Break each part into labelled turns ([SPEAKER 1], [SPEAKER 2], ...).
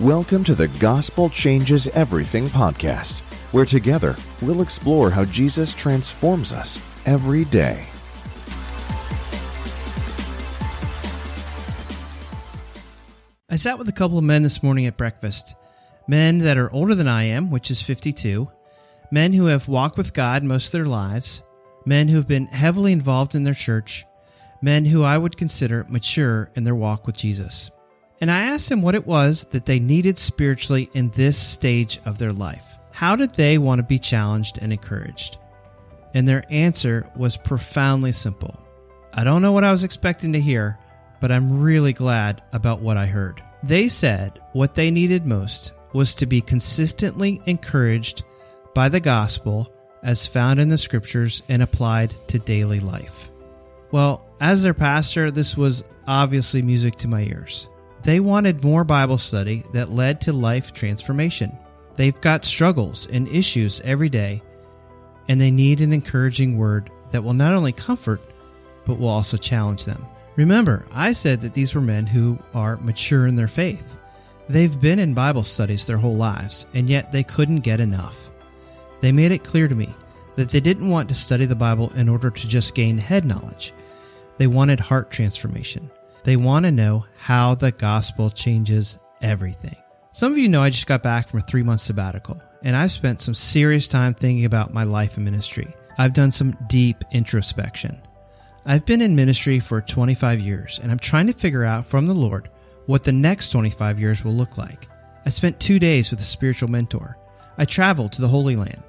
[SPEAKER 1] Welcome to the Gospel Changes Everything podcast, where together we'll explore how Jesus transforms us every day.
[SPEAKER 2] I sat with a couple of men this morning at breakfast. Men that are older than I am, which is 52, men who have walked with God most of their lives, men who have been heavily involved in their church, men who I would consider mature in their walk with Jesus. And I asked them what it was that they needed spiritually in this stage of their life. How did they want to be challenged and encouraged? And their answer was profoundly simple. I don't know what I was expecting to hear, but I'm really glad about what I heard. They said what they needed most was to be consistently encouraged by the gospel as found in the scriptures and applied to daily life. Well, as their pastor, this was obviously music to my ears. They wanted more Bible study that led to life transformation. They've got struggles and issues every day, and they need an encouraging word that will not only comfort, but will also challenge them. Remember, I said that these were men who are mature in their faith. They've been in Bible studies their whole lives, and yet they couldn't get enough. They made it clear to me that they didn't want to study the Bible in order to just gain head knowledge. They wanted heart transformation. They want to know how the gospel changes everything. Some of you know I just got back from a three month sabbatical, and I've spent some serious time thinking about my life and ministry. I've done some deep introspection. I've been in ministry for 25 years, and I'm trying to figure out from the Lord what the next 25 years will look like. I spent two days with a spiritual mentor. I traveled to the Holy Land.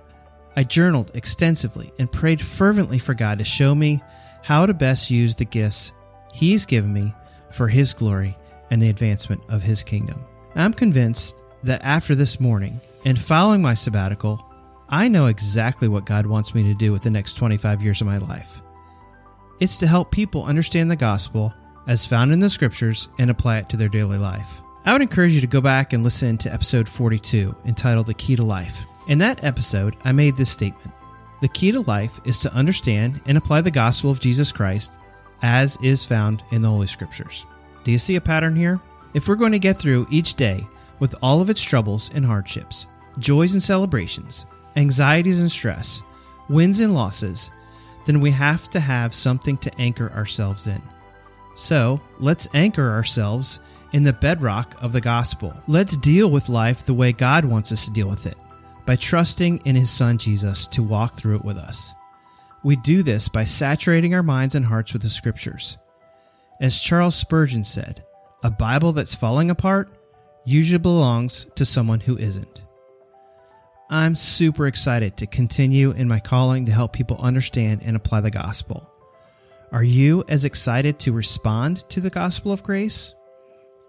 [SPEAKER 2] I journaled extensively and prayed fervently for God to show me how to best use the gifts He's given me for His glory and the advancement of His kingdom. I'm convinced that after this morning and following my sabbatical, I know exactly what God wants me to do with the next 25 years of my life. It's to help people understand the gospel as found in the scriptures and apply it to their daily life. I would encourage you to go back and listen to episode 42 entitled The Key to Life. In that episode, I made this statement The key to life is to understand and apply the gospel of Jesus Christ as is found in the Holy Scriptures. Do you see a pattern here? If we're going to get through each day with all of its troubles and hardships, joys and celebrations, anxieties and stress, wins and losses, then we have to have something to anchor ourselves in. So let's anchor ourselves in the bedrock of the gospel. Let's deal with life the way God wants us to deal with it by trusting in His Son Jesus to walk through it with us. We do this by saturating our minds and hearts with the Scriptures. As Charles Spurgeon said, a Bible that's falling apart usually belongs to someone who isn't. I'm super excited to continue in my calling to help people understand and apply the gospel. Are you as excited to respond to the gospel of grace?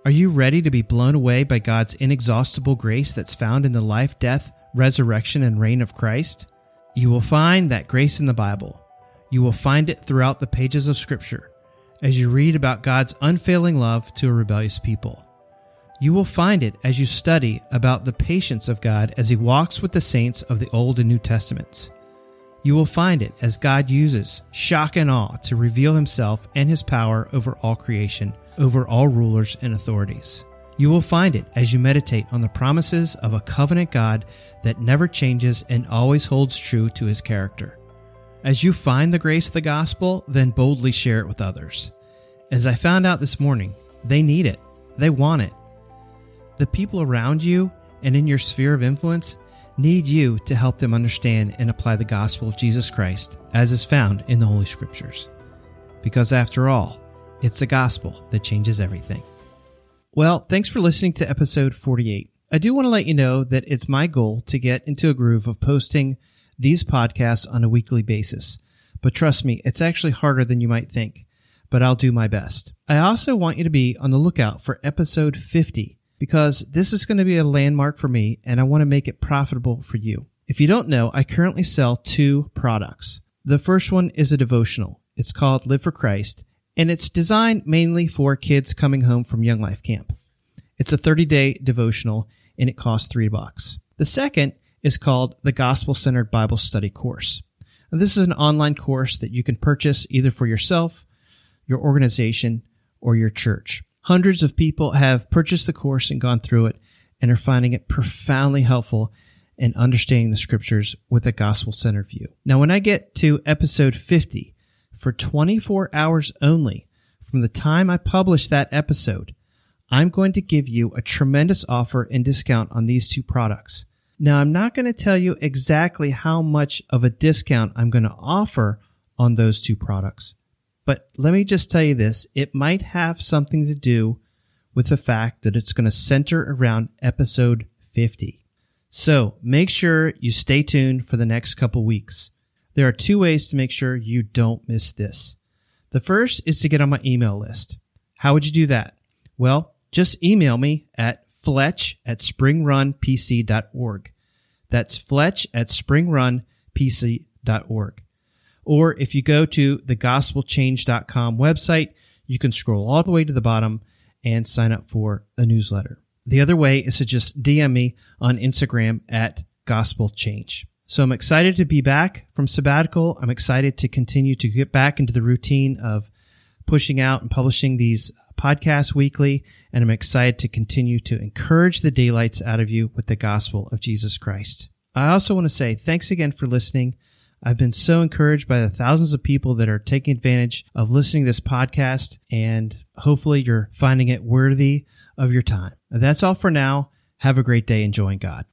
[SPEAKER 2] Are you ready to be blown away by God's inexhaustible grace that's found in the life, death, resurrection, and reign of Christ? You will find that grace in the Bible. You will find it throughout the pages of Scripture as you read about God's unfailing love to a rebellious people. You will find it as you study about the patience of God as He walks with the saints of the Old and New Testaments. You will find it as God uses shock and awe to reveal Himself and His power over all creation, over all rulers and authorities. You will find it as you meditate on the promises of a covenant God that never changes and always holds true to his character. As you find the grace of the gospel, then boldly share it with others. As I found out this morning, they need it, they want it. The people around you and in your sphere of influence need you to help them understand and apply the gospel of Jesus Christ as is found in the Holy Scriptures. Because after all, it's the gospel that changes everything. Well, thanks for listening to episode 48. I do want to let you know that it's my goal to get into a groove of posting these podcasts on a weekly basis. But trust me, it's actually harder than you might think, but I'll do my best. I also want you to be on the lookout for episode 50 because this is going to be a landmark for me and I want to make it profitable for you. If you don't know, I currently sell two products. The first one is a devotional. It's called Live for Christ and it's designed mainly for kids coming home from Young Life Camp. It's a 30 day devotional and it costs three bucks. The second is called the Gospel Centered Bible Study Course. Now, this is an online course that you can purchase either for yourself, your organization, or your church. Hundreds of people have purchased the course and gone through it, and are finding it profoundly helpful in understanding the scriptures with a gospel centered view. Now, when I get to episode 50, for 24 hours only from the time I publish that episode, I'm going to give you a tremendous offer and discount on these two products. Now, I'm not going to tell you exactly how much of a discount I'm going to offer on those two products. But let me just tell you this it might have something to do with the fact that it's going to center around episode 50. So make sure you stay tuned for the next couple weeks. There are two ways to make sure you don't miss this. The first is to get on my email list. How would you do that? Well, just email me at fletch at springrunpc.org. That's fletch at springrunpc.org. Or if you go to the gospelchange.com website, you can scroll all the way to the bottom and sign up for a newsletter. The other way is to just DM me on Instagram at gospel change. So I'm excited to be back from sabbatical. I'm excited to continue to get back into the routine of pushing out and publishing these podcasts weekly. And I'm excited to continue to encourage the daylights out of you with the gospel of Jesus Christ. I also want to say thanks again for listening. I've been so encouraged by the thousands of people that are taking advantage of listening to this podcast, and hopefully you're finding it worthy of your time. That's all for now. Have a great day enjoying God.